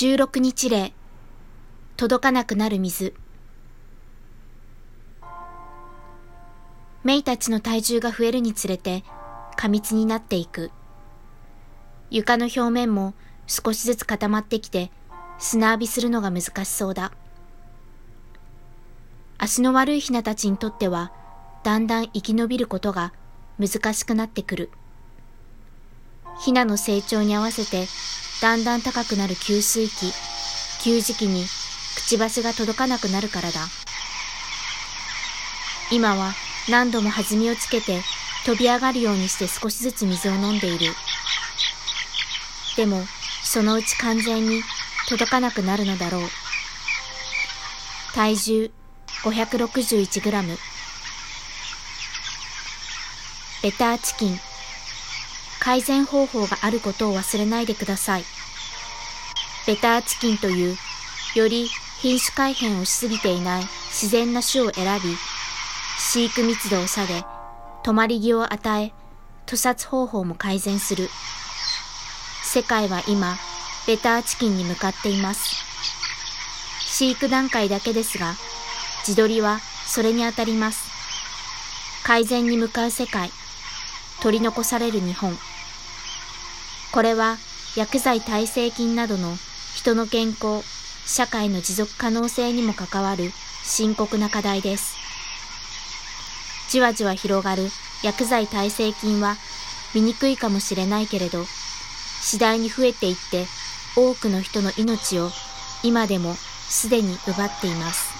16日例届かなくなる水。メイたちの体重が増えるにつれて過密になっていく。床の表面も少しずつ固まってきて砂浴びするのが難しそうだ。足の悪いヒナたちにとってはだんだん生き延びることが難しくなってくる。ヒナの成長に合わせてだんだん高くなる給水器、給餌器にくちばしが届かなくなるからだ。今は何度も弾みをつけて飛び上がるようにして少しずつ水を飲んでいる。でも、そのうち完全に届かなくなるのだろう。体重 561g。ベターチキン。改善方法があることを忘れないでください。ベターチキンという、より品種改変をしすぎていない自然な種を選び、飼育密度を下げ、止まり木を与え、屠殺方法も改善する。世界は今、ベターチキンに向かっています。飼育段階だけですが、自撮りはそれにあたります。改善に向かう世界、取り残される日本。これは薬剤耐性菌などの人の健康、社会の持続可能性にも関わる深刻な課題です。じわじわ広がる薬剤耐性菌は醜いかもしれないけれど、次第に増えていって多くの人の命を今でもすでに奪っています。